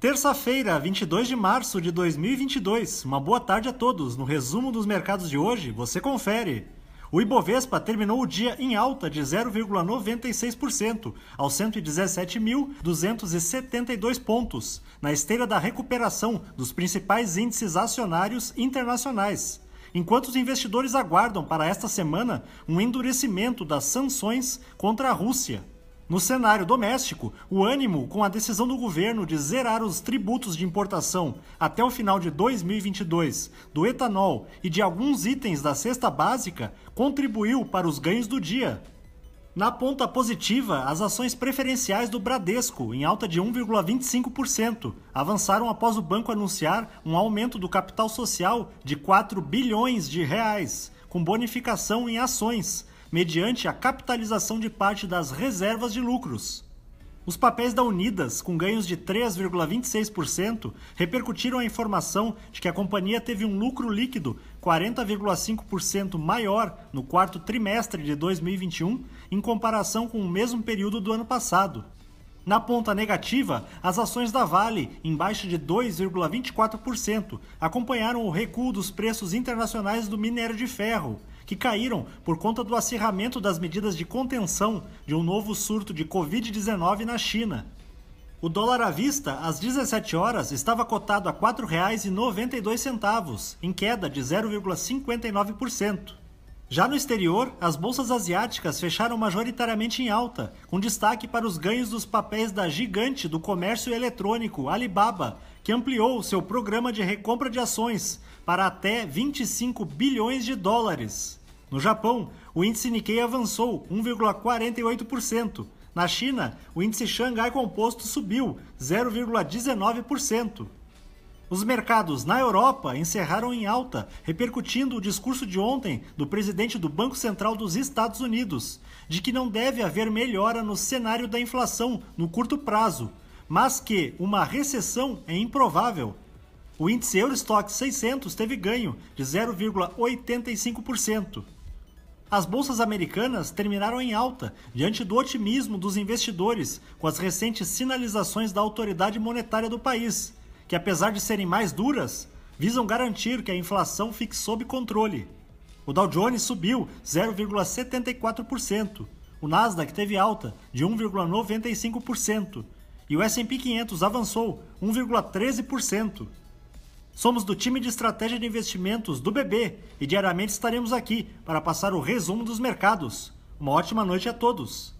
Terça-feira, 22 de março de 2022. Uma boa tarde a todos. No resumo dos mercados de hoje, você confere. O Ibovespa terminou o dia em alta de 0,96%, aos 117.272 pontos, na esteira da recuperação dos principais índices acionários internacionais. Enquanto os investidores aguardam para esta semana um endurecimento das sanções contra a Rússia. No cenário doméstico, o ânimo com a decisão do governo de zerar os tributos de importação até o final de 2022 do etanol e de alguns itens da cesta básica contribuiu para os ganhos do dia. Na ponta positiva, as ações preferenciais do Bradesco, em alta de 1,25%, avançaram após o banco anunciar um aumento do capital social de 4 bilhões de reais, com bonificação em ações, mediante a capitalização de parte das reservas de lucros. Os papéis da Unidas, com ganhos de 3,26%, repercutiram a informação de que a companhia teve um lucro líquido 40,5% maior no quarto trimestre de 2021 em comparação com o mesmo período do ano passado. Na ponta negativa, as ações da Vale, em baixa de 2,24%, acompanharam o recuo dos preços internacionais do minério de ferro, que caíram por conta do acirramento das medidas de contenção de um novo surto de Covid-19 na China. O dólar à vista, às 17 horas, estava cotado a R$ 4,92, em queda de 0,59%. Já no exterior, as bolsas asiáticas fecharam majoritariamente em alta, com destaque para os ganhos dos papéis da gigante do comércio eletrônico Alibaba, que ampliou seu programa de recompra de ações para até 25 bilhões de dólares. No Japão, o índice Nikkei avançou 1,48%. Na China, o índice Xangai Composto subiu 0,19%. Os mercados na Europa encerraram em alta, repercutindo o discurso de ontem do presidente do Banco Central dos Estados Unidos, de que não deve haver melhora no cenário da inflação no curto prazo, mas que uma recessão é improvável. O índice Eurostock 600 teve ganho de 0,85%. As bolsas americanas terminaram em alta, diante do otimismo dos investidores com as recentes sinalizações da autoridade monetária do país, que apesar de serem mais duras, visam garantir que a inflação fique sob controle. O Dow Jones subiu 0,74%, o Nasdaq teve alta de 1,95% e o S&P 500 avançou 1,13%. Somos do time de estratégia de investimentos do BB e diariamente estaremos aqui para passar o resumo dos mercados. Uma ótima noite a todos!